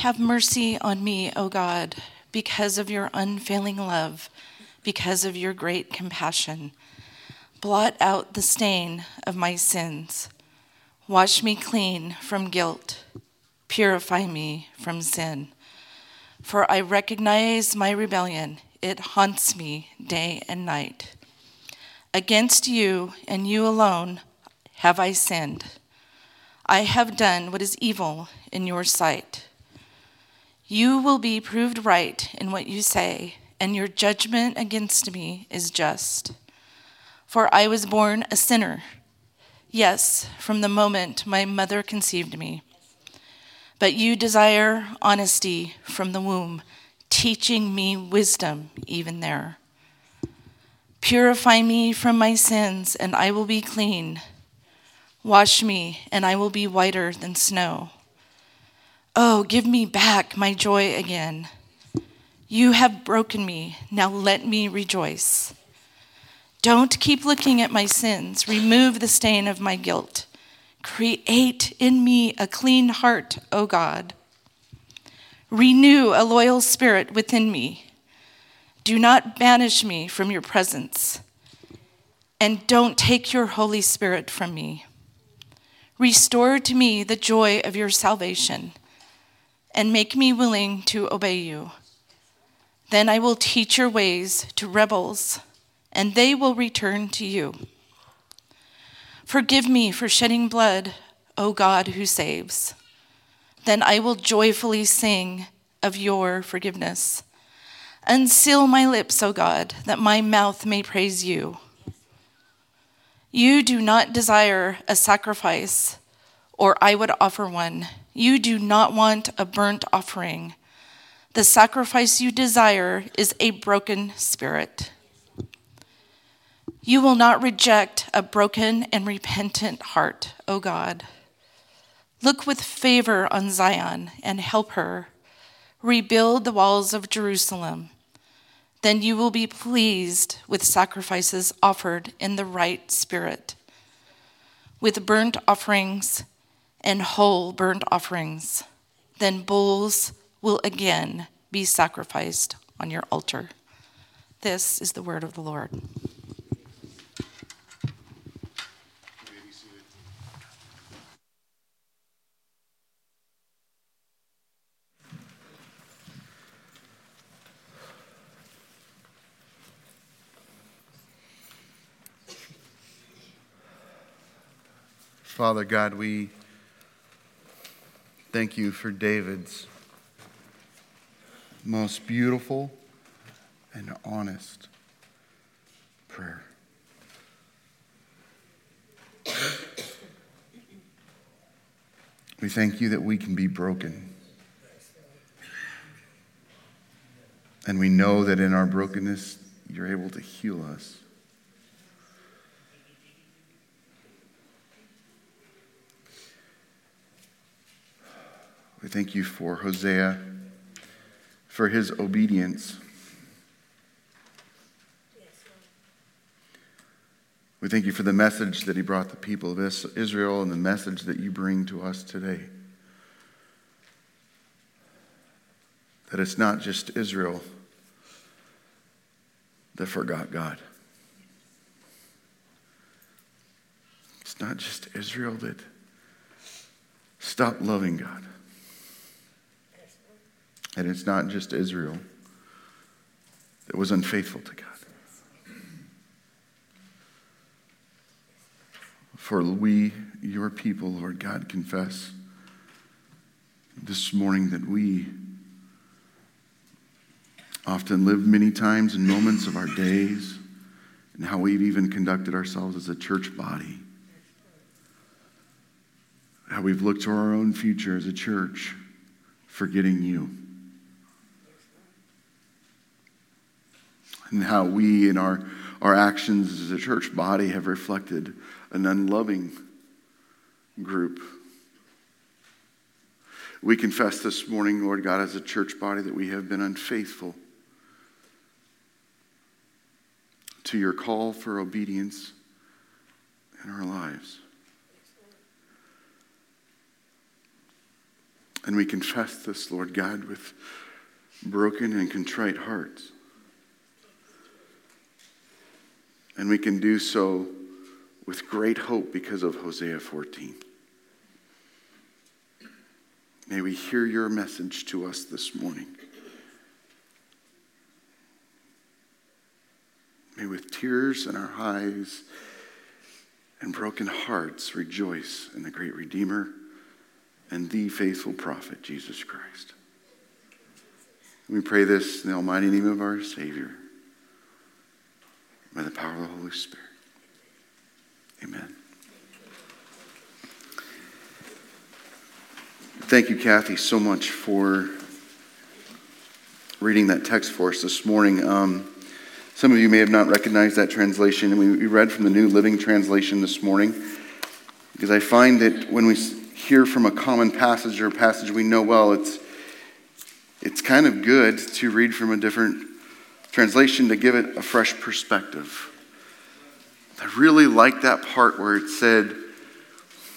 Have mercy on me, O God, because of your unfailing love, because of your great compassion. Blot out the stain of my sins. Wash me clean from guilt. Purify me from sin. For I recognize my rebellion, it haunts me day and night. Against you and you alone have I sinned. I have done what is evil in your sight. You will be proved right in what you say, and your judgment against me is just. For I was born a sinner, yes, from the moment my mother conceived me. But you desire honesty from the womb, teaching me wisdom even there. Purify me from my sins, and I will be clean. Wash me, and I will be whiter than snow. Oh, give me back my joy again. You have broken me, now let me rejoice. Don't keep looking at my sins. Remove the stain of my guilt. Create in me a clean heart, O God. Renew a loyal spirit within me. Do not banish me from your presence, and don't take your Holy Spirit from me. Restore to me the joy of your salvation and make me willing to obey you. Then I will teach your ways to rebels, and they will return to you. Forgive me for shedding blood, O God who saves. Then I will joyfully sing of your forgiveness. Unseal my lips, O God, that my mouth may praise you. You do not desire a sacrifice, or I would offer one. You do not want a burnt offering. The sacrifice you desire is a broken spirit. You will not reject a broken and repentant heart, O God. Look with favor on Zion and help her. Rebuild the walls of Jerusalem. Then you will be pleased with sacrifices offered in the right spirit, with burnt offerings and whole burnt offerings. Then bulls will again be sacrificed on your altar. This is the word of the Lord. Father God, we thank you for David's most beautiful and honest prayer. We thank you that we can be broken. And we know that in our brokenness, you're able to heal us. We thank you for Hosea, for his obedience. We thank you for the message that he brought the people of Israel and the message that you bring to us today. That it's not just Israel that forgot God. It's not just Israel that stopped loving God. And it's not just Israel that was unfaithful to God. For we, your people, Lord God, confess this morning that we often live many times in moments of our days and how we've even conducted ourselves as a church body. How we've looked to our own future as a church, forgetting you. And how we in our, our actions as a church body have reflected an unloving group. We confess this morning, Lord God, as a church body, that we have been unfaithful to your call for obedience in our lives. And we confess this, Lord God, with broken and contrite hearts. And we can do so with great hope because of Hosea 14. May we hear your message to us this morning. May with tears in our eyes and broken hearts rejoice in the great Redeemer and the faithful prophet, Jesus Christ. We pray this in the almighty name of our Savior, by the power of the Holy Spirit. Amen. Thank you, Kathy, so much for reading that text for us this morning. Um, some of you may have not recognized that translation, and we read from the New Living Translation this morning because I find that when we hear from a common passage or a passage we know well, it's, it's kind of good to read from a different translation to give it a fresh perspective. I really like that part where it said,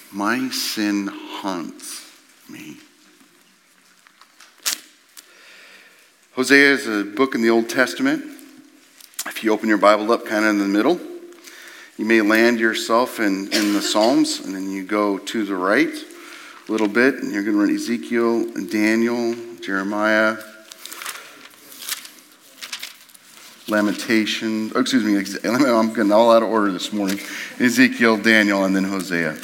My sin haunts me. Hosea is a book in the Old Testament if you open your Bible up kind of in the middle, you may land yourself in, in the Psalms, and then you go to the right a little bit, and you're going to run Ezekiel, Daniel, Jeremiah, Lamentation. Oh, excuse me, I'm getting all out of order this morning. Ezekiel, Daniel, and then Hosea.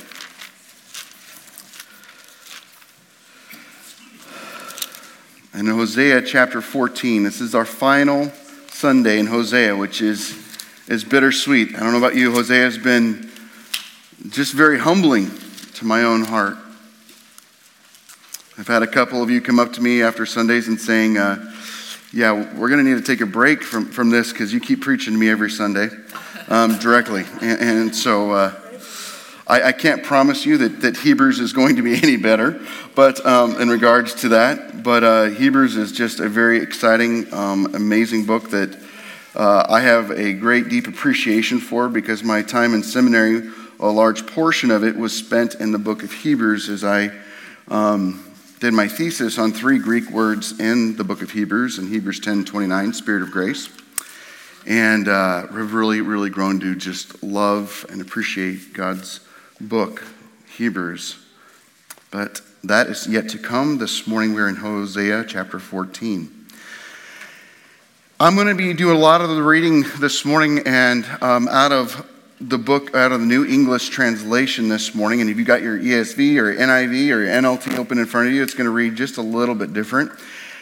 And Hosea chapter 14, this is our final Sunday in Hosea, which is, is bittersweet. I don't know about you, Hosea has been just very humbling to my own heart. I've had a couple of you come up to me after Sundays and saying, uh, Yeah, we're going to need to take a break from, from this because you keep preaching to me every Sunday um, directly. And, and so uh, I, I, can't promise you that, that Hebrews is going to be any better, but um, in regards to that, but uh, Hebrews is just a very exciting, um, amazing book that uh, I have a great, deep appreciation for because my time in seminary, a large portion of it was spent in the book of Hebrews as I um, did my thesis on three Greek words in the book of Hebrews, in Hebrews 10 29, Spirit of Grace. And uh, have really, really grown to just love and appreciate God's book, Hebrews. But that is yet to come. This morning we're in Hosea chapter 14. I'm going to be doing a lot of the reading this morning and um, out of the book, out of the New English translation this morning. And if you got your ESV or NIV or NLT open in front of you, it's going to read just a little bit different.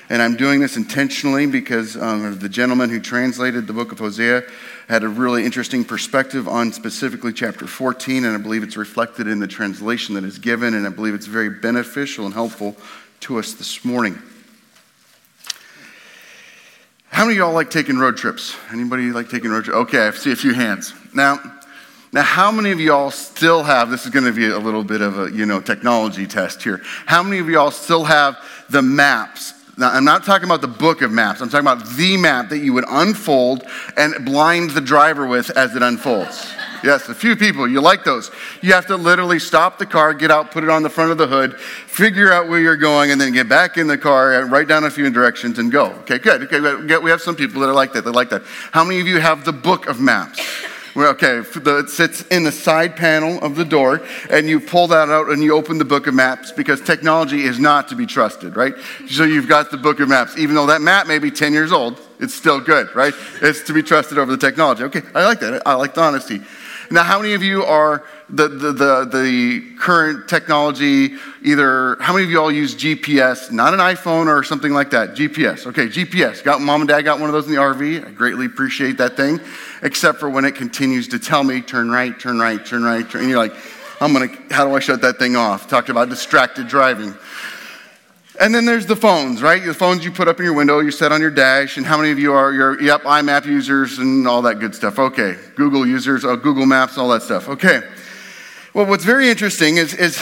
And I'm doing this intentionally because um, the gentleman who translated the book of Hosea had a really interesting perspective on specifically chapter 14, and I believe it's reflected in the translation that is given, and I believe it's very beneficial and helpful to us this morning. How many of y'all like taking road trips? Anybody like taking road trips? Okay, I see a few hands. Now, now, how many of y'all still have, this is going to be a little bit of a, you know, technology test here. How many of y'all still have the maps now, I'm not talking about the book of maps. I'm talking about the map that you would unfold and blind the driver with as it unfolds. Yes, a few people, you like those. You have to literally stop the car, get out, put it on the front of the hood, figure out where you're going, and then get back in the car, uh, and write down a few directions, and go. Okay, good. Okay, we have some people that are like that. They like that. How many of you have the book of maps? Okay, it sits in the side panel of the door, and you pull that out and you open the book of maps because technology is not to be trusted, right? So you've got the book of maps. Even though that map may be 10 years old, it's still good, right? It's to be trusted over the technology. Okay, I like that. I like the honesty. Now, how many of you are the, the, the, the, current technology, either, how many of you all use GPS, not an iPhone or something like that? GPS, okay, GPS. Got, mom and dad got one of those in the RV. I greatly appreciate that thing, except for when it continues to tell me, turn right, turn right, turn right, turn, and you're like, I'm gonna, how do I shut that thing off? Talked about distracted driving. And then there's the phones, right? The phones you put up in your window, you set on your dash, and how many of you are your yep IMAP users and all that good stuff? Okay, Google users, uh, Google Maps, all that stuff. Okay. Well, what's very interesting is is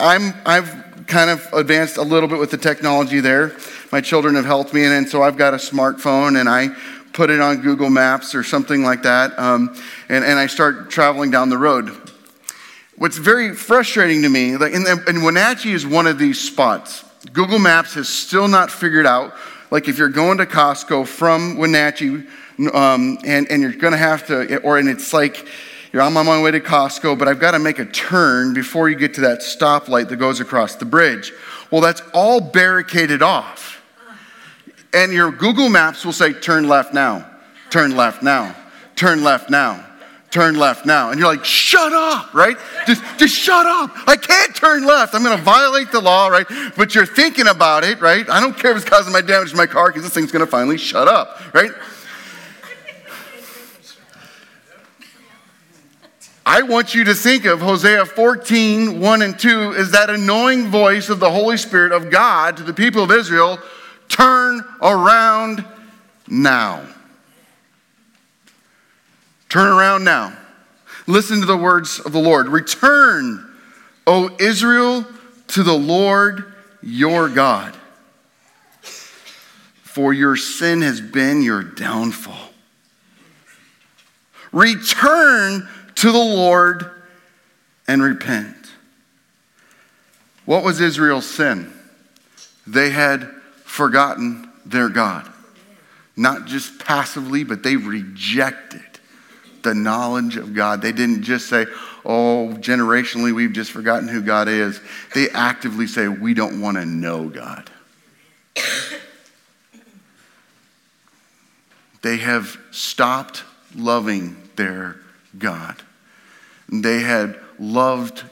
I'm I've kind of advanced a little bit with the technology there. My children have helped me, and, and so I've got a smartphone, and I put it on Google Maps or something like that, um, and and I start traveling down the road. What's very frustrating to me, like, and, and Wenatchee is one of these spots Google Maps has still not figured out, like if you're going to Costco from Wenatchee, um, and, and you're going to have to, or and it's like, you're on my way to Costco, but I've got to make a turn before you get to that stoplight that goes across the bridge. Well, that's all barricaded off. And your Google Maps will say, turn left now, turn left now, turn left now, turn left now. And you're like, shut up, right? Just, just shut up. I can't turn left. I'm going to violate the law, right? But you're thinking about it, right? I don't care if it's causing my damage to my car because this thing's going to finally shut up, right? I want you to think of Hosea 14, 1 and 2 is that annoying voice of the Holy Spirit of God to the people of Israel turn around now. Turn around now. Listen to the words of the Lord. Return, O Israel, to the Lord your God. For your sin has been your downfall. Return to the Lord and repent. What was Israel's sin? They had forgotten their God. Not just passively, but they rejected the knowledge of God. They didn't just say, oh, generationally, we've just forgotten who God is. They actively say, we don't want to know God. they have stopped loving their God. They had loved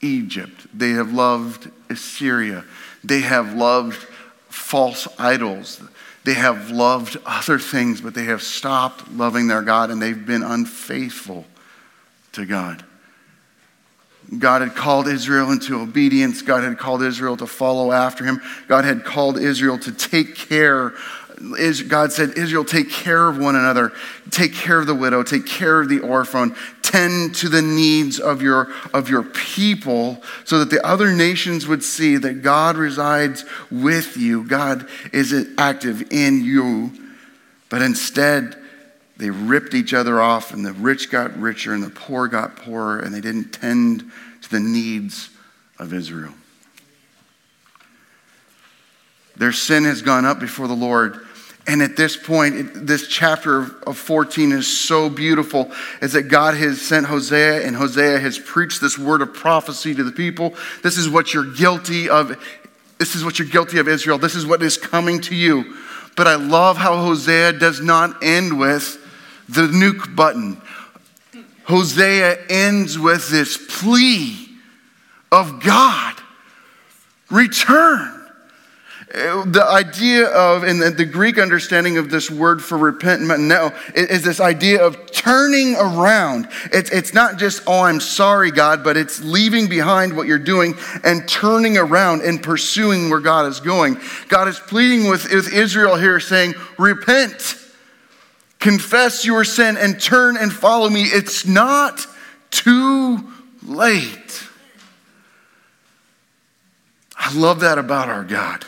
Egypt. They have loved Assyria. They have loved false idols. They have loved other things, but they have stopped loving their God and they've been unfaithful to God. God had called Israel into obedience. God had called Israel to follow after him. God had called Israel to take care God said, Israel, take care of one another, take care of the widow, take care of the orphan, tend to the needs of your, of your people, so that the other nations would see that God resides with you. God is active in you. But instead, they ripped each other off, and the rich got richer, and the poor got poorer, and they didn't tend to the needs of Israel. Their sin has gone up before the Lord and at this point, this chapter of 14 is so beautiful is that God has sent Hosea and Hosea has preached this word of prophecy to the people. This is what you're guilty of. This is what you're guilty of, Israel. This is what is coming to you. But I love how Hosea does not end with the nuke button. Hosea ends with this plea of God return Uh, the idea of, and the Greek understanding of this word for repent, no, is this idea of turning around. It's, it's not just, oh, I'm sorry, God, but it's leaving behind what you're doing and turning around and pursuing where God is going. God is pleading with Israel here, saying, repent, confess your sin, and turn and follow me. It's not too late. I love that about our God.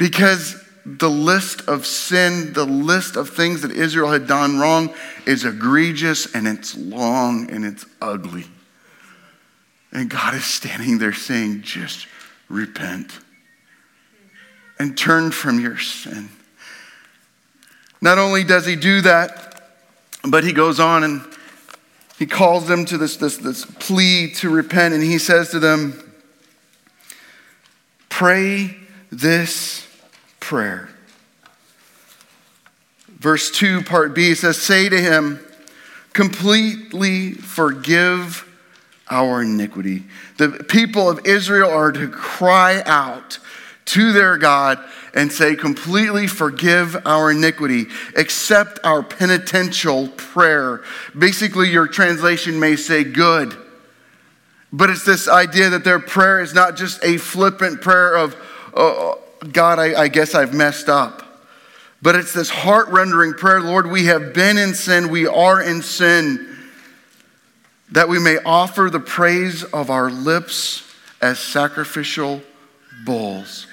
Because the list of sin, the list of things that Israel had done wrong is egregious and it's long and it's ugly. And God is standing there saying, just repent and turn from your sin. Not only does he do that, but he goes on and he calls them to this, this, this plea to repent, and he says to them, Pray this prayer. Verse 2, part B says, Say to him, completely forgive our iniquity. The people of Israel are to cry out to their God and say, completely forgive our iniquity, accept our penitential prayer. Basically, your translation may say good, but it's this idea that their prayer is not just a flippant prayer of, uh, God, I, I guess I've messed up. But it's this heart rendering prayer Lord, we have been in sin, we are in sin, that we may offer the praise of our lips as sacrificial bulls.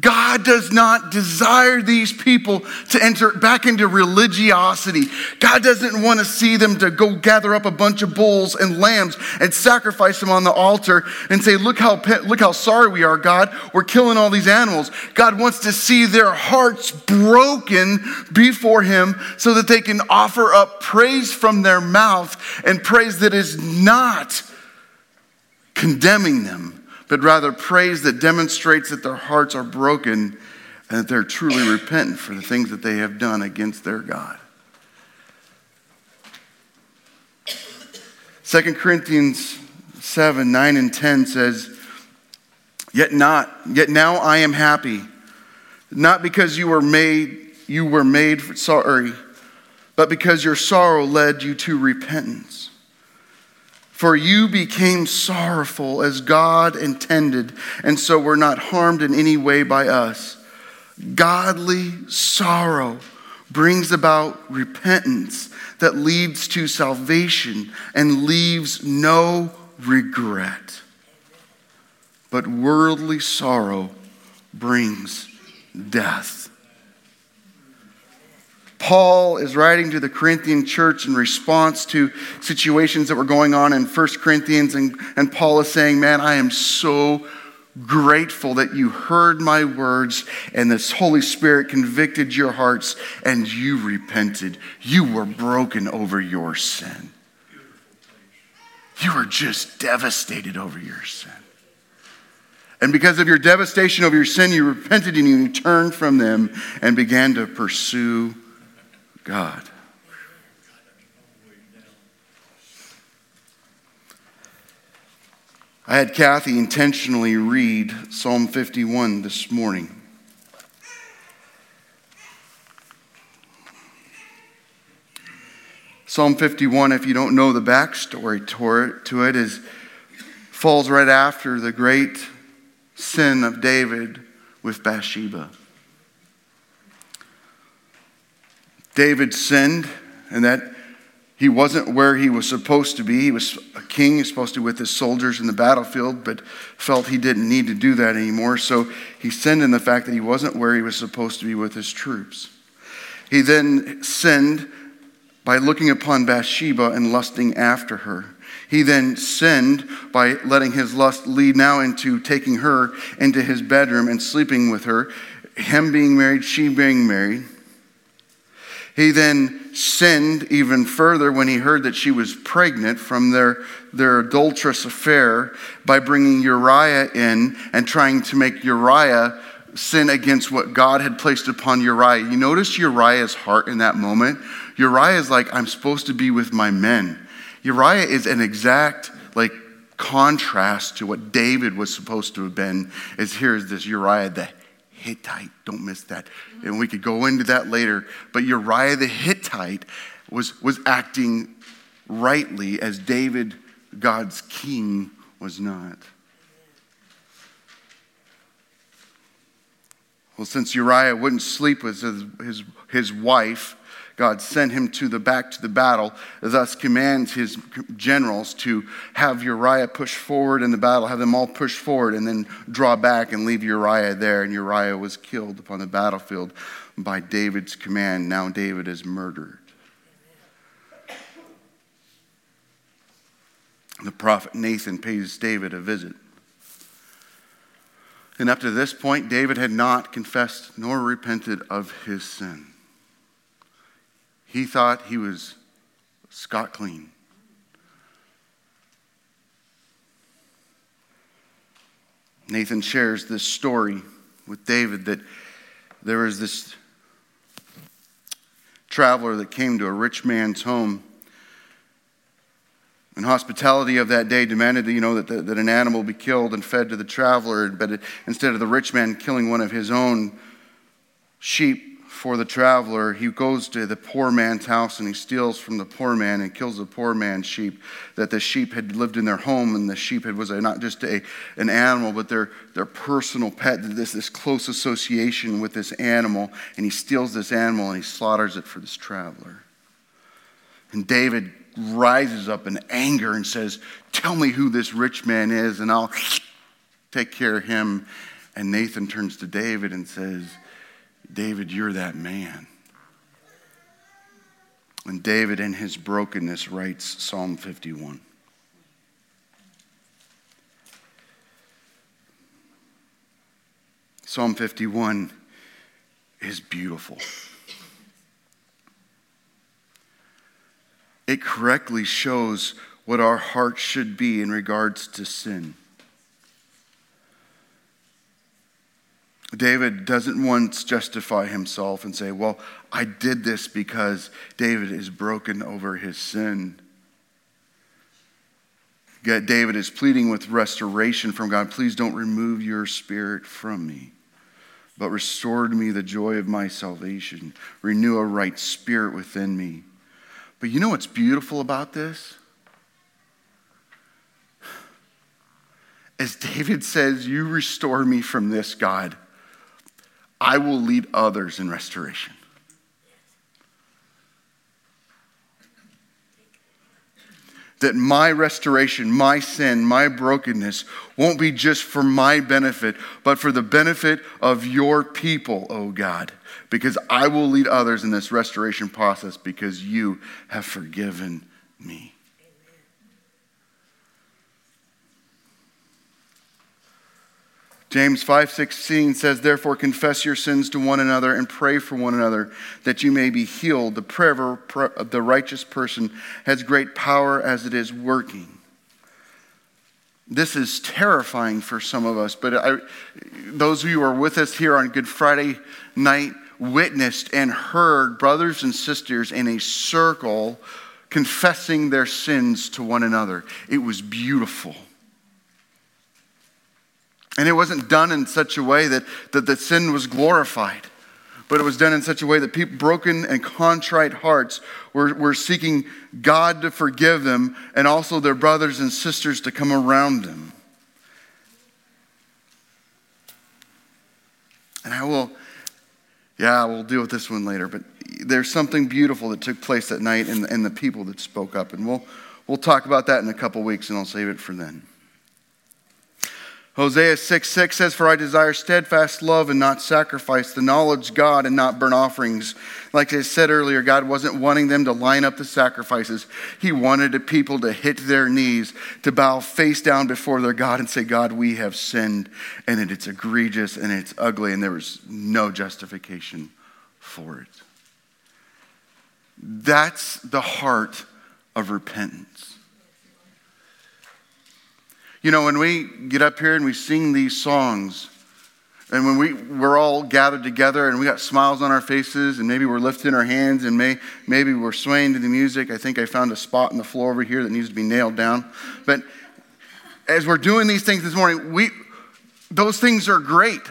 God does not desire these people to enter back into religiosity. God doesn't want to see them to go gather up a bunch of bulls and lambs and sacrifice them on the altar and say, "Look how look how sorry we are, God. We're killing all these animals." God wants to see their hearts broken before him so that they can offer up praise from their mouth and praise that is not condemning them but rather praise that demonstrates that their hearts are broken and that they're truly repentant for the things that they have done against their God. 2 Corinthians 7 9 and 10 says, Yet not, yet now I am happy, not because you were made, you were made for sorry, but because your sorrow led you to repentance. For you became sorrowful as God intended, and so were not harmed in any way by us. Godly sorrow brings about repentance that leads to salvation and leaves no regret. But worldly sorrow brings death. Paul is writing to the Corinthian church in response to situations that were going on in 1 Corinthians, and, and Paul is saying, Man, I am so grateful that you heard my words and this Holy Spirit convicted your hearts and you repented. You were broken over your sin. You were just devastated over your sin. And because of your devastation over your sin, you repented and you turned from them and began to pursue God. I had Kathy intentionally read Psalm 51 this morning. Psalm 51, if you don't know the backstory to it, is falls right after the great sin of David with Bathsheba. David sinned and that he wasn't where he was supposed to be. He was a king, supposed to be with his soldiers in the battlefield, but felt he didn't need to do that anymore. So he sinned in the fact that he wasn't where he was supposed to be with his troops. He then sinned by looking upon Bathsheba and lusting after her. He then sinned by letting his lust lead now into taking her into his bedroom and sleeping with her, him being married, she being married. He then sinned even further when he heard that she was pregnant from their, their adulterous affair by bringing Uriah in and trying to make Uriah sin against what God had placed upon Uriah. You notice Uriah's heart in that moment? Uriah is like, I'm supposed to be with my men. Uriah is an exact, like, contrast to what David was supposed to have been. Is here's this Uriah the Hittite. Don't miss that. And we could go into that later. But Uriah the Hittite was, was acting rightly as David, God's king, was not. Well, since Uriah wouldn't sleep with his, his, his wife, God sent him to the back to the battle, thus commands his generals to have Uriah push forward in the battle, have them all push forward, and then draw back and leave Uriah there. And Uriah was killed upon the battlefield by David's command. Now David is murdered. The prophet Nathan pays David a visit. And up to this point, David had not confessed nor repented of his sin. He thought he was scot clean. Nathan shares this story with David that there was this traveler that came to a rich man's home. And hospitality of that day demanded that, you know, that, that an animal be killed and fed to the traveler. But it, instead of the rich man killing one of his own sheep, for the traveler, he goes to the poor man's house and he steals from the poor man and kills the poor man's sheep. That the sheep had lived in their home and the sheep had, was not just a, an animal, but their, their personal pet. This, this close association with this animal. And he steals this animal and he slaughters it for this traveler. And David rises up in anger and says, Tell me who this rich man is, and I'll take care of him And Nathan turns to David and says, David, you're that man. And David, in his brokenness, writes Psalm 51. Psalm 51 is beautiful. It correctly shows what our hearts should be in regards to sin. David doesn't once justify himself and say, Well, I did this because David is broken over his sin. David is pleading with restoration from God. Please don't remove your spirit from me, but restore to me the joy of my salvation. Renew a right spirit within me. But you know what's beautiful about this? As David says, You restore me from this, God. I will lead others in restoration. That my restoration, my sin, my brokenness won't be just for my benefit, but for the benefit of your people, oh God. Because I will lead others in this restoration process because you have forgiven me. James 5:16 says therefore confess your sins to one another and pray for one another that you may be healed. The prayer of the righteous person has great power as it is working. This is terrifying for some of us, but I, those of you who are with us here on Good Friday night witnessed and heard brothers and sisters in a circle confessing their sins to one another. It was beautiful. And it wasn't done in such a way that, that the sin was glorified, but it was done in such a way that people, broken and contrite hearts were, were seeking God to forgive them and also their brothers and sisters to come around them. And I will, yeah, we'll deal with this one later, but there's something beautiful that took place that night and, and the people that spoke up. And we'll, we'll talk about that in a couple weeks, and I'll save it for then. Hosea 6 6 says, For I desire steadfast love and not sacrifice, the knowledge God and not burnt offerings. Like I said earlier, God wasn't wanting them to line up the sacrifices. He wanted the people to hit their knees, to bow face down before their God and say, God, we have sinned, and it's egregious and it's ugly, and there was no justification for it. That's the heart of repentance. You know, when we get up here and we sing these songs, and when we, we're all gathered together and we got smiles on our faces, and maybe we're lifting our hands and may, maybe we're swaying to the music. I think I found a spot in the floor over here that needs to be nailed down. But as we're doing these things this morning, we, those things are great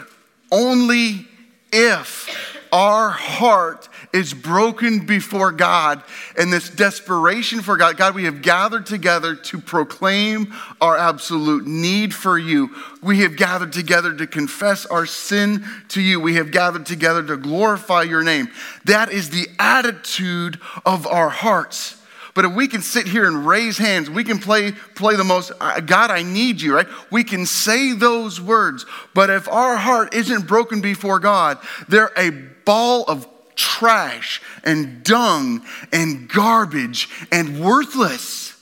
only if our heart is broken before God and this desperation for God. God, we have gathered together to proclaim our absolute need for you. We have gathered together to confess our sin to you. We have gathered together to glorify your name. That is the attitude of our hearts. But if we can sit here and raise hands, we can play, play the most, God, I need you, right? We can say those words. But if our heart isn't broken before God, they're a ball of trash and dung and garbage and worthless.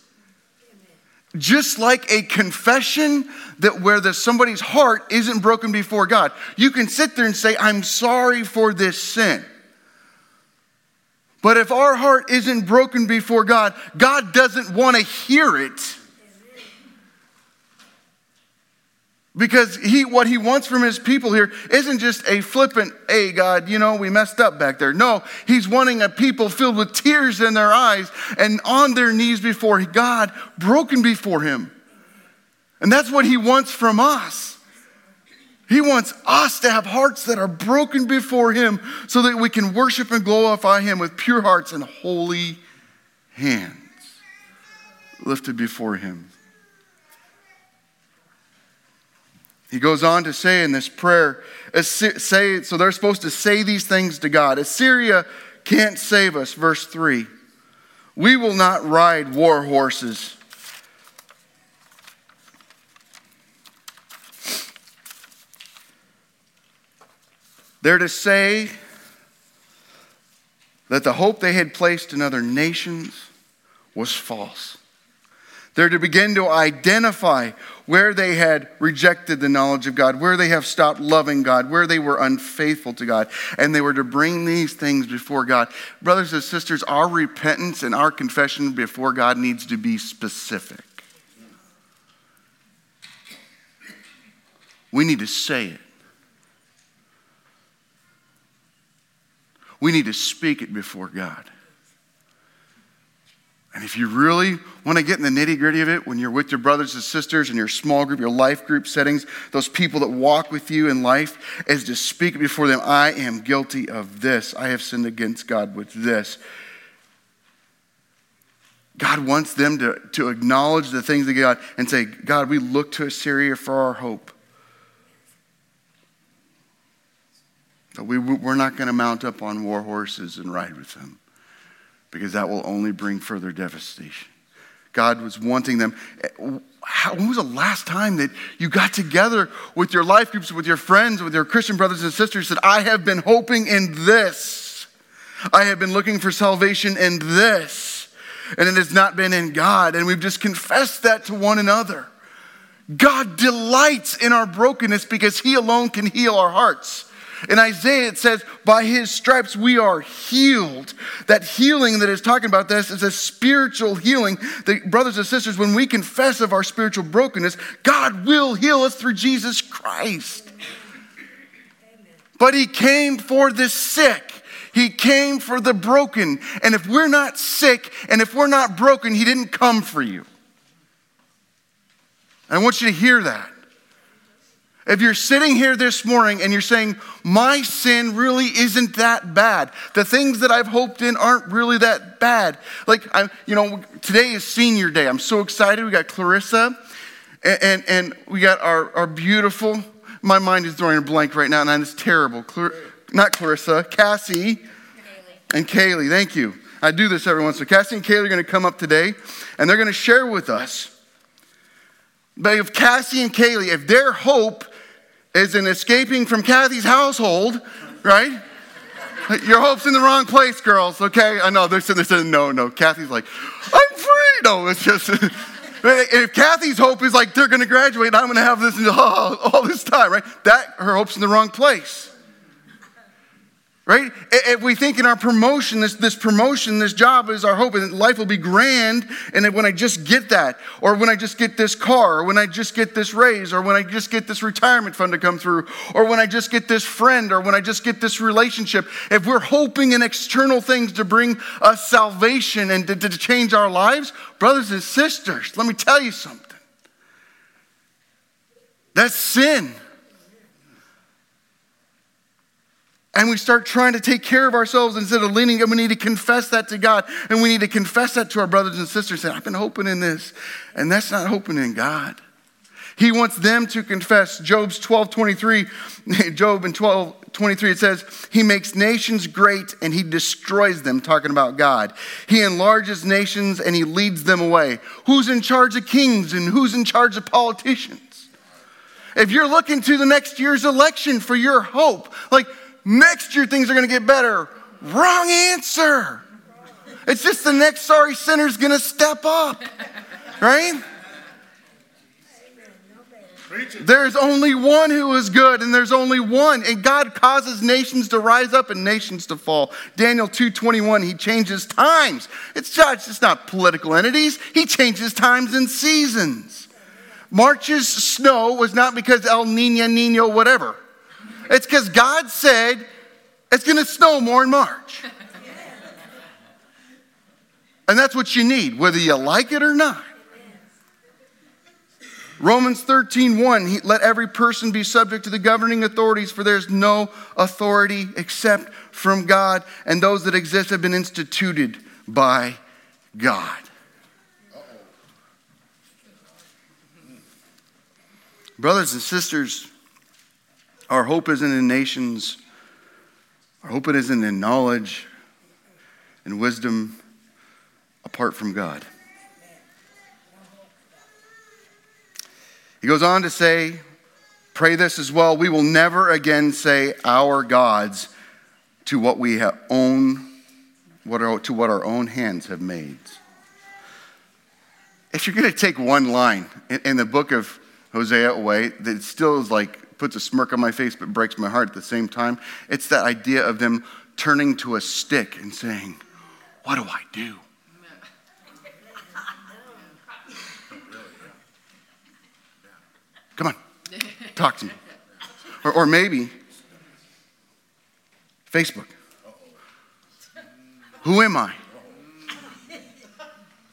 Just like a confession that where the, somebody's heart isn't broken before God. You can sit there and say, I'm sorry for this sin. But if our heart isn't broken before God, God doesn't want to hear it. Because he, what he wants from his people here isn't just a flippant, hey, God, you know, we messed up back there. No, he's wanting a people filled with tears in their eyes and on their knees before God, broken before him. And that's what he wants from us. He wants us to have hearts that are broken before Him so that we can worship and glorify Him with pure hearts and holy hands lifted before Him. He goes on to say in this prayer, say, so they're supposed to say these things to God. Assyria can't save us, verse 3. We will not ride war horses They're to say that the hope they had placed in other nations was false. They're to begin to identify where they had rejected the knowledge of God, where they have stopped loving God, where they were unfaithful to God, and they were to bring these things before God. Brothers and sisters, our repentance and our confession before God needs to be specific. We need to say it. We need to speak it before God. And if you really want to get in the nitty gritty of it, when you're with your brothers and sisters in your small group, your life group settings, those people that walk with you in life, is to speak before them I am guilty of this. I have sinned against God with this. God wants them to, to acknowledge the things of God and say, God, we look to Assyria for our hope. But We, we're not going to mount up on war horses and ride with them because that will only bring further devastation. God was wanting them. When was the last time that you got together with your life groups, with your friends, with your Christian brothers and sisters, said, I have been hoping in this. I have been looking for salvation in this. And it has not been in God. And we've just confessed that to one another. God delights in our brokenness because He alone can heal our hearts. In Isaiah, it says, By his stripes we are healed. That healing that is talking about this is a spiritual healing. That, brothers and sisters, when we confess of our spiritual brokenness, God will heal us through Jesus Christ. But he came for the sick. He came for the broken. And if we're not sick and if we're not broken, he didn't come for you. I want you to hear that. If you're sitting here this morning and you're saying, My sin really isn't that bad, the things that I've hoped in aren't really that bad. Like, I'm, you know, today is senior day. I'm so excited. We got Clarissa and, and, and we got our, our beautiful, my mind is drawing a blank right now, and it's terrible. Clar, not Clarissa, Cassie Kaylee. and Kaylee. Thank you. I do this every once in a while. Cassie and Kaylee are going to come up today and they're going to share with us. But if Cassie and Kaylee, if their hope is in escaping from Kathy's household, right? Your hope's in the wrong place, girls, okay? I know they're sitting there saying, no, no. Kathy's like, I'm free. No, it's just, if Kathy's hope is like they're gonna graduate I'm gonna have this all, all this time, right? That, her hope's in the wrong place right? If we think in our promotion, this, this promotion, this job is our hope, and life will be grand, and when I just get that, or when I just get this car, or when I just get this raise, or when I just get this retirement fund to come through, or when I just get this friend, or when I just get this relationship, if we're hoping in external things to bring us salvation and to, to change our lives, brothers and sisters, let me tell you something. That's sin. And we start trying to take care of ourselves instead of leaning, and we need to confess that to God. And we need to confess that to our brothers and sisters. Say, I've been hoping in this. And that's not hoping in God. He wants them to confess. Job's 12 23, Job in 12 23, it says, He makes nations great and He destroys them, talking about God. He enlarges nations and He leads them away. Who's in charge of kings and who's in charge of politicians? If you're looking to the next year's election for your hope, like, Next year things are going to get better. Wrong answer. It's just the next sorry sinner's going to step up, right? There's only one who is good, and there's only one. And God causes nations to rise up and nations to fall. Daniel 2:21, he changes times. It's just, it's not political entities. He changes times and seasons. March's snow was not because El Nino, Nino, whatever. It's because God said it's going to snow more in March. And that's what you need, whether you like it or not. Romans 13, 1, let every person be subject to the governing authorities, for there's no authority except from God, and those that exist have been instituted by God. Brothers and sisters, our hope isn't in nations. Our hope isn't in knowledge and wisdom apart from God. He goes on to say, Pray this as well. We will never again say our gods to what we have own, what are, to what our own hands have made. If you're going to take one line in, in the book of Hosea away that still is like puts a smirk on my face but breaks my heart at the same time, it's that idea of them turning to a stick and saying, What do I do? Come on, talk to me. Or, or maybe Facebook. Who am I?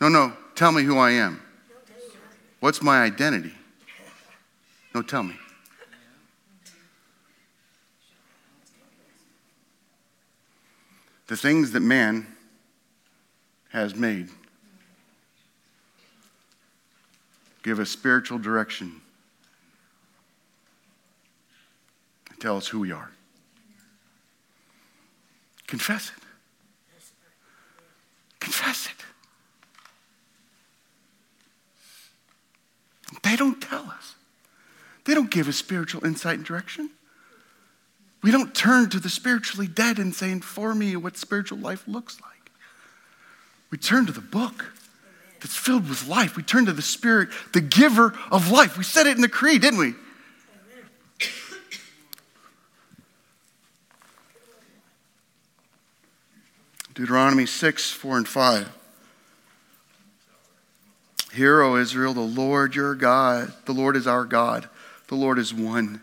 No, no, tell me who I am. What's my identity? No, tell me. The things that man has made give us spiritual direction and tell us who we are. Confess it. Confess it. They don't tell us. They don't give us spiritual insight and direction. We don't turn to the spiritually dead and say, Inform me what spiritual life looks like. We turn to the book that's filled with life. We turn to the Spirit, the giver of life. We said it in the creed, didn't we? Deuteronomy 6, 4 and 5. Hear, O Israel, the Lord your God, the Lord is our God, the Lord is one.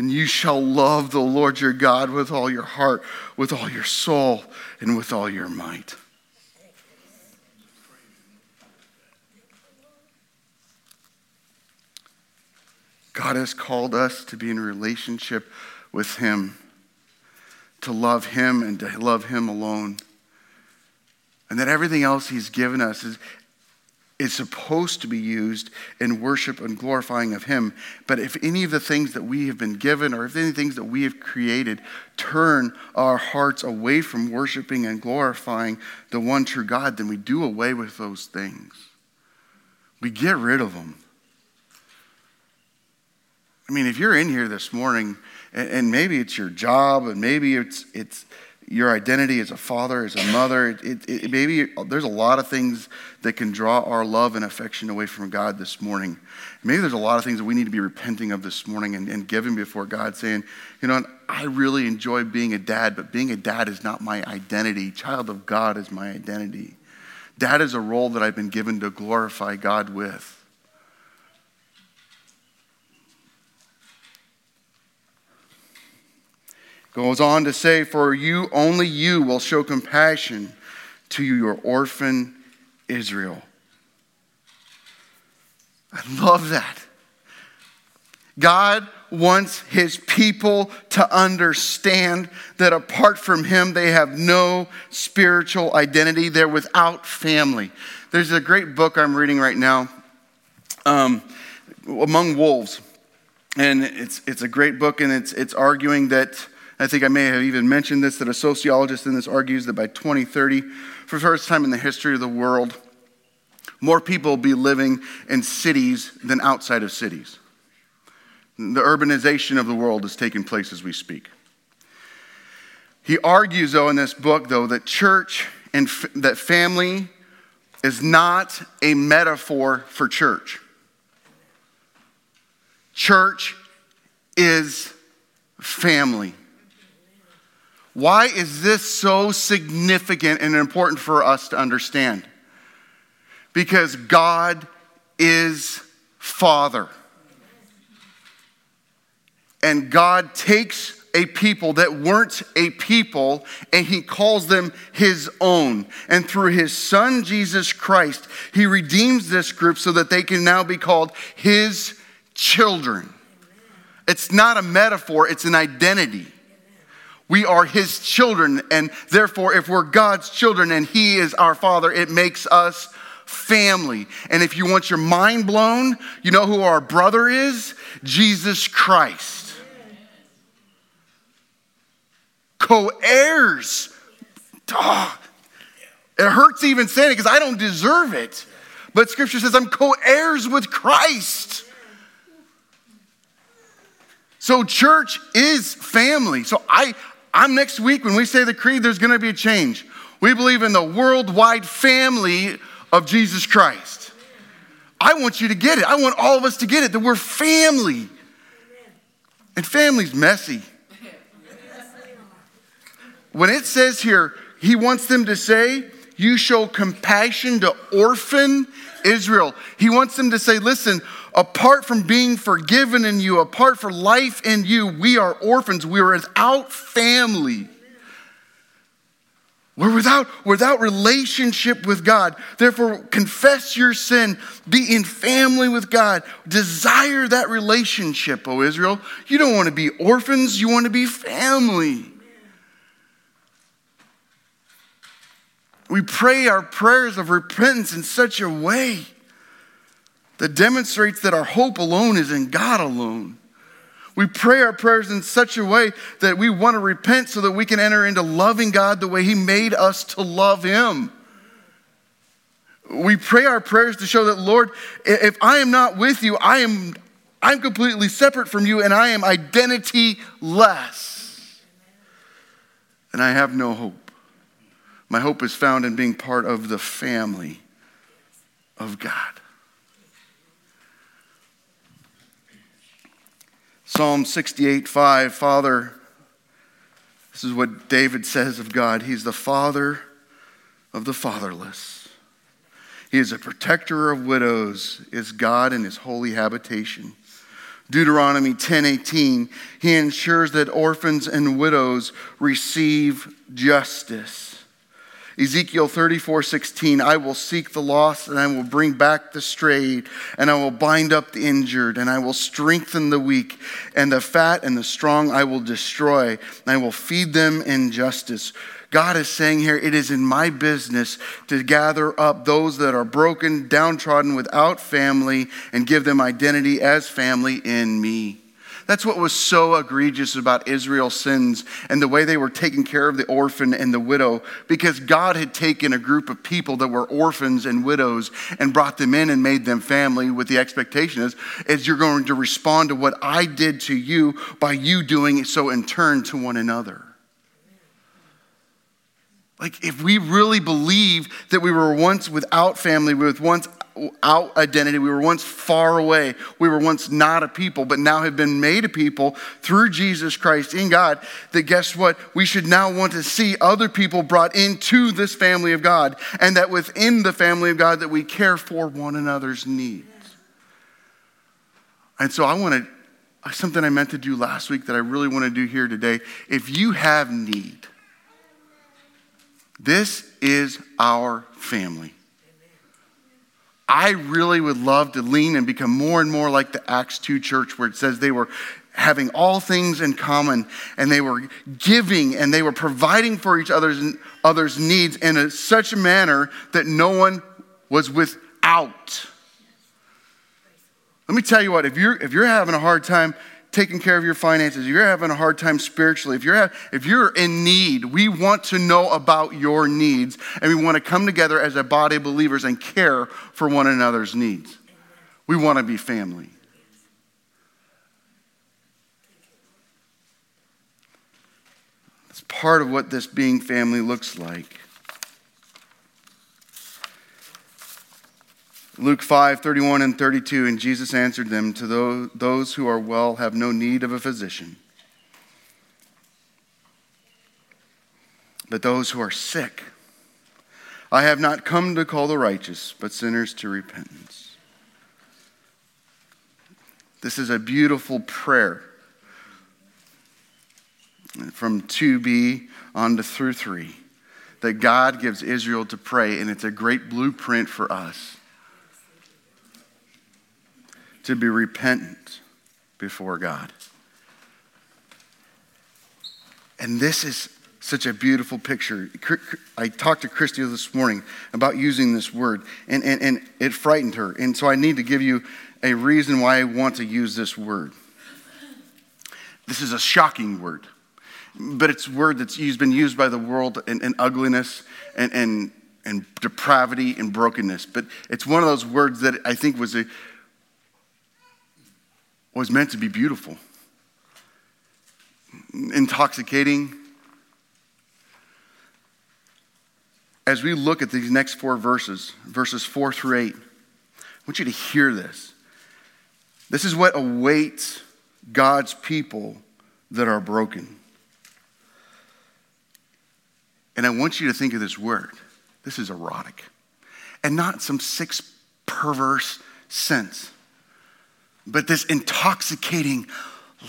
And you shall love the Lord your God with all your heart, with all your soul, and with all your might. God has called us to be in relationship with Him to love Him and to love Him alone. And that everything else He's given us is, is supposed to be used in worship and glorifying of Him. But if any of the things that we have been given or if any things that we have created turn our hearts away from worshiping and glorifying the one true God, then we do away with those things. We get rid of them. I mean, if you're in here this morning and, maybe it's your job, and maybe it's, it's your identity as a father, as a mother. It, it, maybe there's a lot of things that can draw our love and affection away from God this morning. Maybe there's a lot of things that we need to be repenting of this morning and, and giving before God, saying, you know, I really enjoy being a dad, but being a dad is not my identity. Child of God is my identity. Dad is a role that I've been given to glorify God with. Goes on to say, For you, only you, will show compassion to your orphan Israel. I love that. God wants his people to understand that apart from him, they have no spiritual identity. They're without family. There's a great book I'm reading right now, um, Among Wolves. And it's, it's a great book, and it's, it's arguing that I think I may have even mentioned this that a sociologist in this argues that by 2030, for the first time in the history of the world, more people will be living in cities than outside of cities. The urbanization of the world is taking place as we speak. He argues, though, in this book, though, that church and f- that family is not a metaphor for church. Church is family. Why is this so significant and important for us to understand? Because God is Father. And God takes a people that weren't a people and he calls them his own. And through his son, Jesus Christ, he redeems this group so that they can now be called his children. It's not a metaphor, it's an identity. We are his children, and therefore, if we're God's children and he is our father, it makes us family. And if you want your mind blown, you know who our brother is? Jesus Christ. Co heirs. Oh, ah, it hurts even saying it because I don't deserve it. But scripture says I'm co heirs with Christ. So, church is family. So, I, I'm next week when we say the creed, there's going to be a change. We believe in the worldwide family of Jesus Christ. I want you to get it. I want all of us to get it that we're family. And family's messy. When it says here, he wants them to say, You show compassion to orphan Israel. He wants them to say, Listen, apart from being forgiven in you, apart from life in you, we are orphans. We are without family. We're without, without relationship with God. Therefore, confess your sin, be in family with God, desire that relationship, O Israel. You don't want to be orphans, you want to be family. We pray our prayers of repentance in such a way that demonstrates that our hope alone is in God alone. We pray our prayers in such a way that we want to repent so that we can enter into loving God the way He made us to love Him. We pray our prayers to show that, Lord, if I am not with you, I am I'm completely separate from you and I am identity less. And I have no hope. My hope is found in being part of the family of God. Psalm 68 5, Father, this is what David says of God. He's the father of the fatherless. He is a protector of widows, is God in his holy habitation. Deuteronomy 10:18 he ensures that orphans and widows receive justice. Ezekiel 34 16, I will seek the lost and I will bring back the strayed, and I will bind up the injured, and I will strengthen the weak, and the fat and the strong I will destroy, and I will feed them in justice. God is saying here, it is in my business to gather up those that are broken, downtrodden, without family, and give them identity as family in me. That's what was so egregious about Israel's sins and the way they were taking care of the orphan and the widow, because God had taken a group of people that were orphans and widows and brought them in and made them family with the expectation is, is you're going to respond to what I did to you by you doing so in turn to one another. Like, if we really believe that we were once without family, with once out identity. We were once far away. We were once not a people, but now have been made a people through Jesus Christ in God. That guess what? We should now want to see other people brought into this family of God, and that within the family of God, that we care for one another's needs. And so I want to, something I meant to do last week that I really want to do here today. If you have need, this is our family. I really would love to lean and become more and more like the Acts 2 church, where it says they were having all things in common and they were giving and they were providing for each other's, other's needs in a, such a manner that no one was without. Let me tell you what, if you're, if you're having a hard time taking care of your finances, if you're having a hard time spiritually, if you're, if you're in need, we want to know about your needs and we want to come together as a body of believers and care for one another's needs. We want to be family. It's part of what this being family looks like. Luke 5, 31 and 32, and Jesus answered them, To those who are well have no need of a physician, but those who are sick. I have not come to call the righteous, but sinners to repentance. This is a beautiful prayer from 2b on to through 3 that God gives Israel to pray, and it's a great blueprint for us to be repentant before God. And this is such a beautiful picture. I talked to Christy this morning about using this word, and, and, and it frightened her. And so I need to give you a reason why I want to use this word. This is a shocking word, but it's a word that's used, been used by the world in, in ugliness and, and, and depravity and brokenness. But it's one of those words that I think was a, was meant to be beautiful. intoxicating. As we look at these next four verses, verses four through eight, I want you to hear this. This is what awaits God's people that are broken. And I want you to think of this word. This is erotic. And not some six perverse sense, but this intoxicating,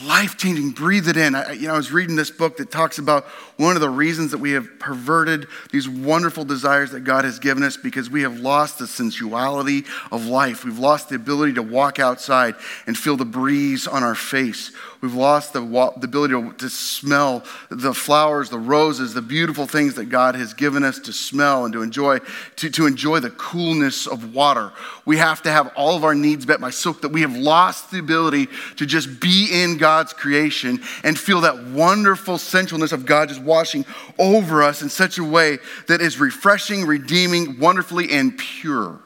life changing, breathe it in. I, you know, I was reading this book that talks about one of the reasons that we have perverted these wonderful desires that God has given us because we have lost the sensuality of life. We've lost the ability to walk outside and feel the breeze on our face. We've lost the, the ability to, to smell the flowers, the roses, the beautiful things that God has given us to smell and to enjoy, to, to enjoy the coolness of water. We have to have all of our needs met by soak, that we have lost the ability to just be in God's creation and feel that wonderful sensualness of God just washing over us in such a way that is refreshing, redeeming, wonderfully, and pure.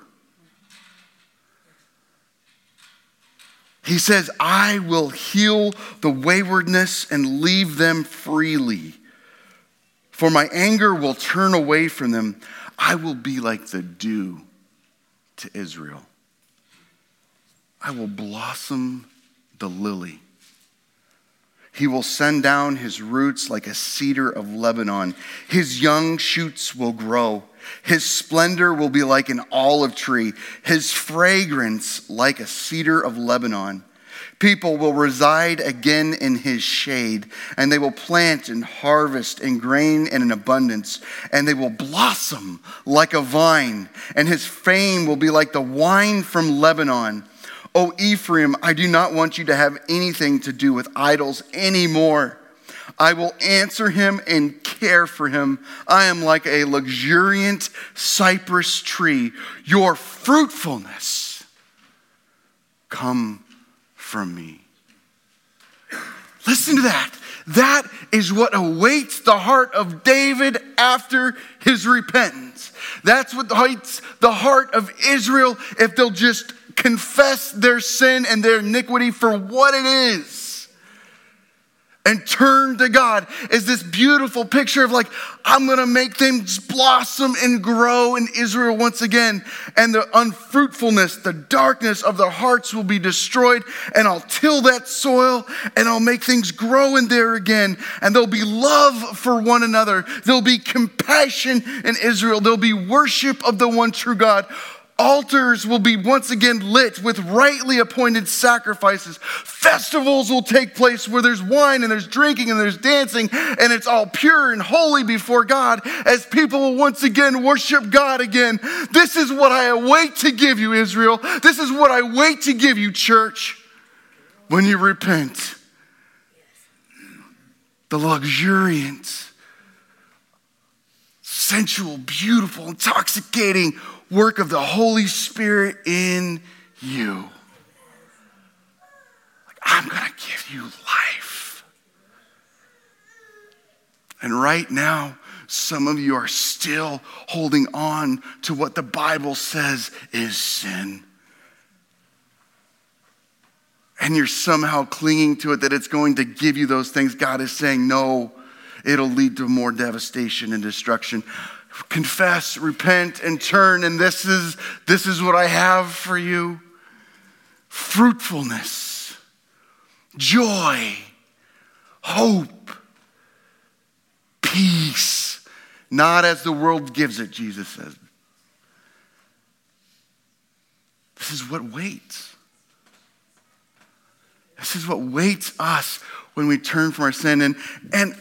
He says, I will heal the waywardness and leave them freely. For my anger will turn away from them. I will be like the dew to Israel. I will blossom the lily. He will send down his roots like a cedar of Lebanon. His young shoots will grow. His splendor will be like an olive tree, his fragrance like a cedar of Lebanon. People will reside again in his shade, and they will plant and harvest and grain in an abundance, and they will blossom like a vine, and his fame will be like the wine from Lebanon. O Ephraim, I do not want you to have anything to do with idols anymore. I will answer him and care for him. I am like a luxuriant cypress tree. Your fruitfulness come from me. Listen to that. That is what awaits the heart of David after his repentance. That's what awaits the heart of Israel if they'll just confess their sin and their iniquity for what it is and turn to God is this beautiful picture of like, I'm gonna make things blossom and grow in Israel once again. And the unfruitfulness, the darkness of their hearts will be destroyed. And I'll till that soil and I'll make things grow in there again. And there'll be love for one another. There'll be compassion in Israel. There'll be worship of the one true God. Altars will be once again lit with rightly appointed sacrifices. Festivals will take place where there's wine and there's drinking and there's dancing, and it's all pure and holy before God as people will once again worship God again. This is what I await to give you, Israel. This is what I wait to give you, church, when you repent. The luxuriant, sensual, beautiful, intoxicating work of the Holy Spirit in you. Like, I'm going to give you life. And right now, some of you are still holding on to what the Bible says is sin. And you're somehow clinging to it that it's going to give you those things. God is saying, no, it'll lead to more devastation and destruction confess, repent, and turn. And this is, this is what I have for you fruitfulness, joy, hope, peace. Not as the world gives it, Jesus says. This is what waits. This is what waits us when we turn from our sin. And, and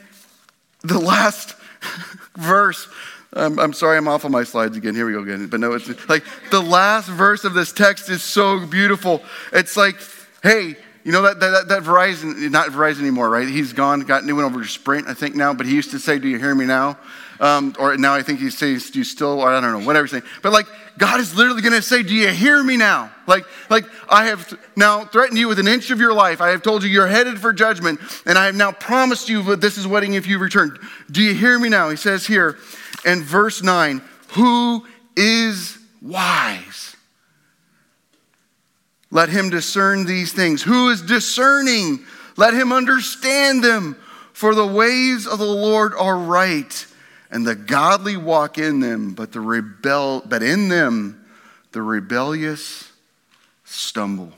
the last verse I'm, I'm sorry, I'm off on my slides again. Here we go again. But no, it's like the last verse of this text is so beautiful. It's like, hey, you know that, that, that Verizon, not Verizon anymore, right? He's gone, got new one over to Sprint, I think now, but he used to say, Do you hear me now? Um, or now I think he says, Do you still, or I don't know, whatever he's saying. But like, God is literally going to say, Do you hear me now? Like, like I have now threatened you with an inch of your life. I have told you you're headed for judgment, and I have now promised you that this is wedding if you return. Do you hear me now? He says here, and verse 9 Who is wise? Let him discern these things. Who is discerning? Let him understand them. For the ways of the Lord are right, and the godly walk in them, but the rebel but in them the rebellious stumble.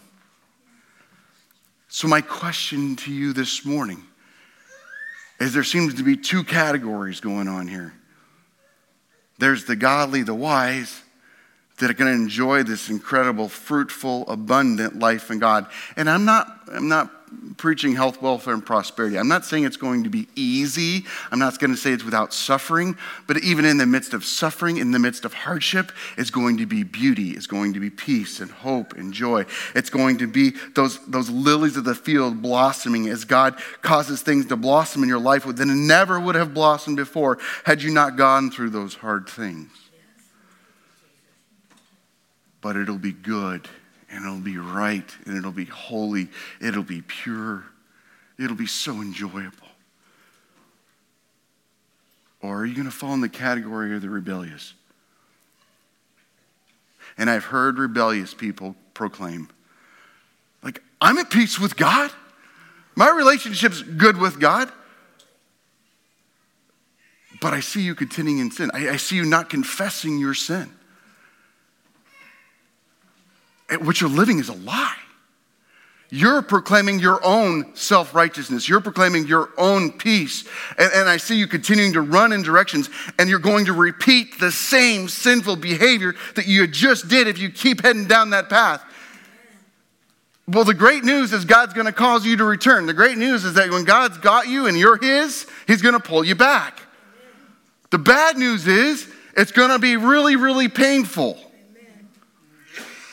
So my question to you this morning is there seems to be two categories going on here. There's the godly, the wise, that are going to enjoy this incredible, fruitful, abundant life in God. And I'm not, I'm not preaching health, welfare, and prosperity. I'm not saying it's going to be easy. I'm not going to say it's without suffering. But even in the midst of suffering, in the midst of hardship, it's going to be beauty. It's going to be peace and hope and joy. It's going to be those, those lilies of the field blossoming as God causes things to blossom in your life that never would have blossomed before had you not gone through those hard things. But it'll be good and it'll be right and it'll be holy, it'll be pure, it'll be so enjoyable. Or are you going to fall in the category of the rebellious? And I've heard rebellious people proclaim, like, I'm at peace with God. My relationship's good with God. But I see you continuing in sin. I, I see you not confessing your sin Eh, what you're living is a lie. You're proclaiming your own self righteousness. You're proclaiming your own peace. And, and, I see you continuing to run in directions, and you're going to repeat the same sinful behavior that you just did if you keep heading down that path. Well, the great news is God's going to cause you to return. The great news is that when God's got you and you're His, He's going to pull you back. The bad news is it's going to be really, really painful.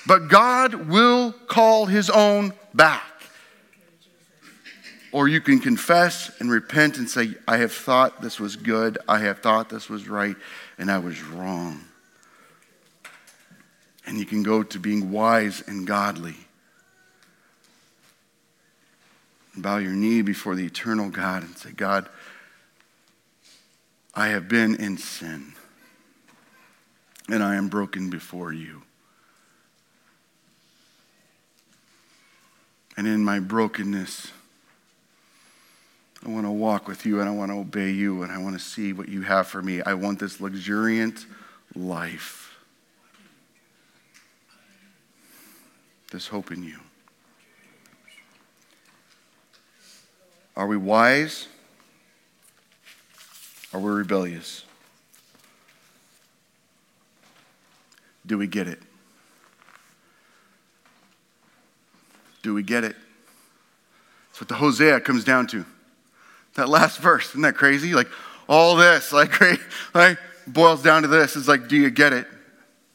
But God will call his own back. Or you can confess and repent and say, I have thought this was good, I have thought this was right, and I was wrong. And you can go to being wise and godly. bow your knee before the eternal God and say, God, I have been in sin, and I am broken before you. And in my brokenness, I want to walk with you and I want to obey you and I want to see what you have for me. I want this luxuriant life, this hope in you. Are we wise? Are we rebellious? Do we get it? Do we get it? That's what the Hosea comes down to. That last verse, isn't that crazy? Like all this, like, like boils down to this. It's like, do you get it?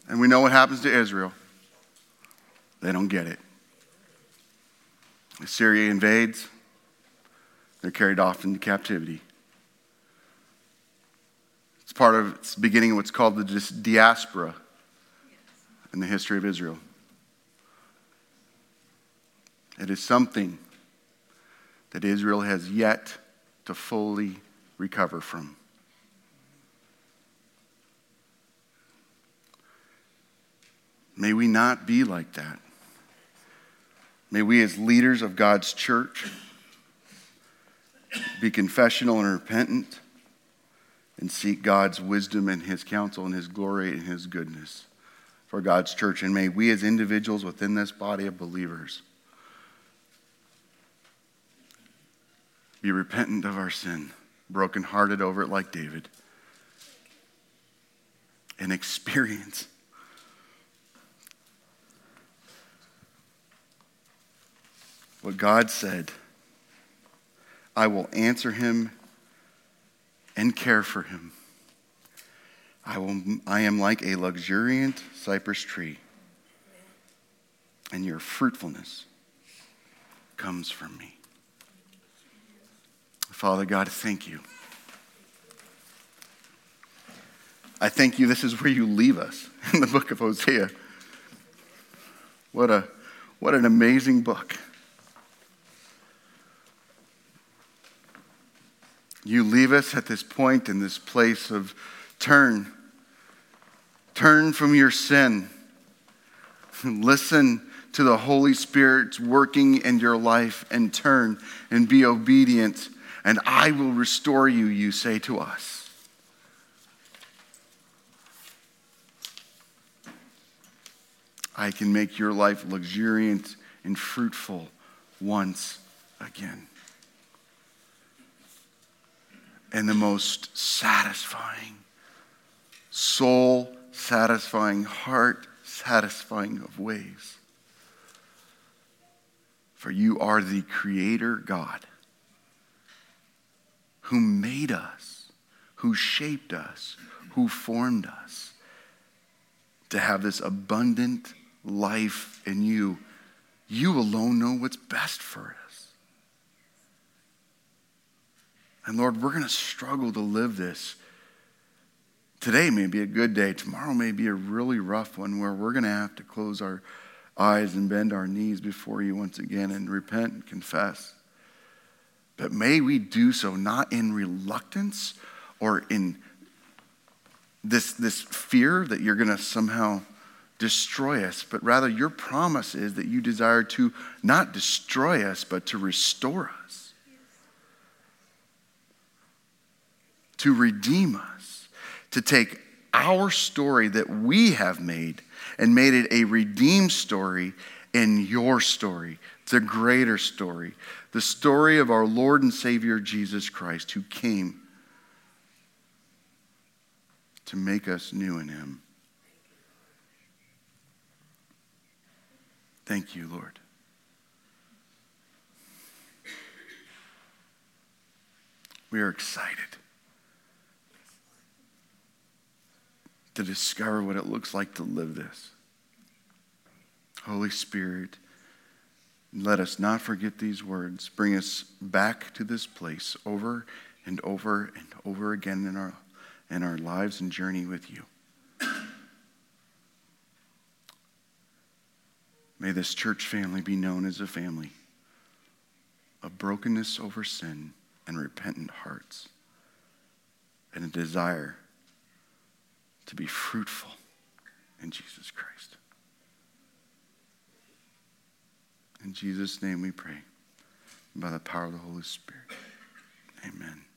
And we know what happens to Israel. They don't get it. Assyria invades, they're carried off into captivity. It's part of it's beginning of what's called the diaspora in the history of Israel. It is something that Israel has yet to fully recover from. May we not be like that. May we, as leaders of God's church, be confessional and repentant and seek God's wisdom and His counsel and His glory and His goodness for God's church. And may we, as individuals within this body of believers, be repentant of our sin, brokenhearted over it like David, and experience what God said I will answer him and care for him. I, will, I am like a luxuriant cypress tree, and your fruitfulness comes from me. Father God, thank you. I thank you. This is where you leave us in the book of Hosea. What, a, what an amazing book. You leave us at this point in this place of turn. Turn from your sin. Listen to the Holy Spirit's working in your life and turn and be obedient and I will restore you, you say to us. I can make your life luxuriant and fruitful once again. And the most satisfying, soul satisfying, heart satisfying of ways. For you are the creator God who made us, who shaped us, who formed us to have this abundant life in you. You alone know what's best for us. And Lord, we're going to struggle to live this. Today may be a good day. Tomorrow may be a really rough one where we're going to have to close our eyes and bend our knees before you once again and repent and confess. But may we do so not in reluctance or in this, this fear that you're going to somehow destroy us, but rather your promise is that you desire to not destroy us, but to restore us, to redeem us, to take our story that we have made and made it a redeemed story in your story, the greater story, the story of our Lord and Savior Jesus Christ, who came to make us new in Him. Thank you, Lord. We are excited to discover what it looks like to live this. Holy Spirit, let us not forget these words. Bring us back to this place over and over and over again in our, in our lives and journey with you. May this church family be known as a family of brokenness over sin and repentant hearts and a desire to be fruitful in Jesus Christ. In Jesus' name we pray. By the power of the Holy Spirit. Amen.